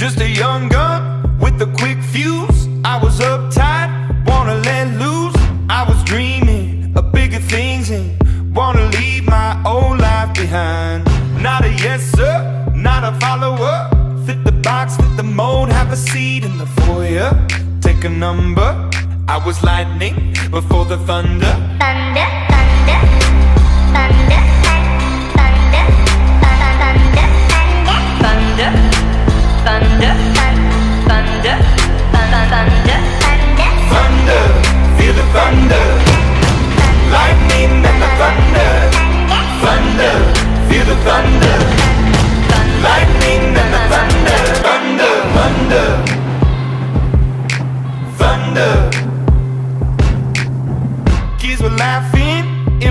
Just a young gun with a quick fuse. I was uptight, wanna let loose. I was dreaming of bigger things and wanna leave my old life behind. Not a yes sir, not a follower. Fit the box, fit the mold, have a seat in the foyer. Take a number. I was lightning before the thunder. thunder,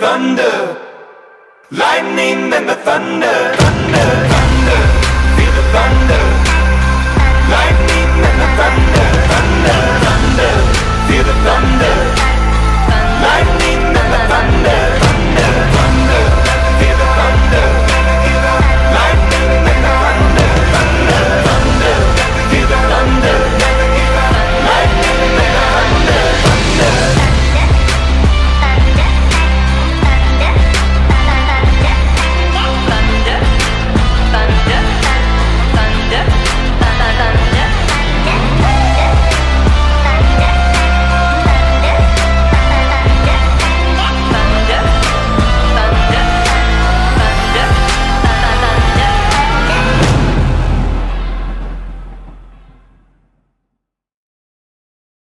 thunder. Lightning and the thunder. Thunder, thunder,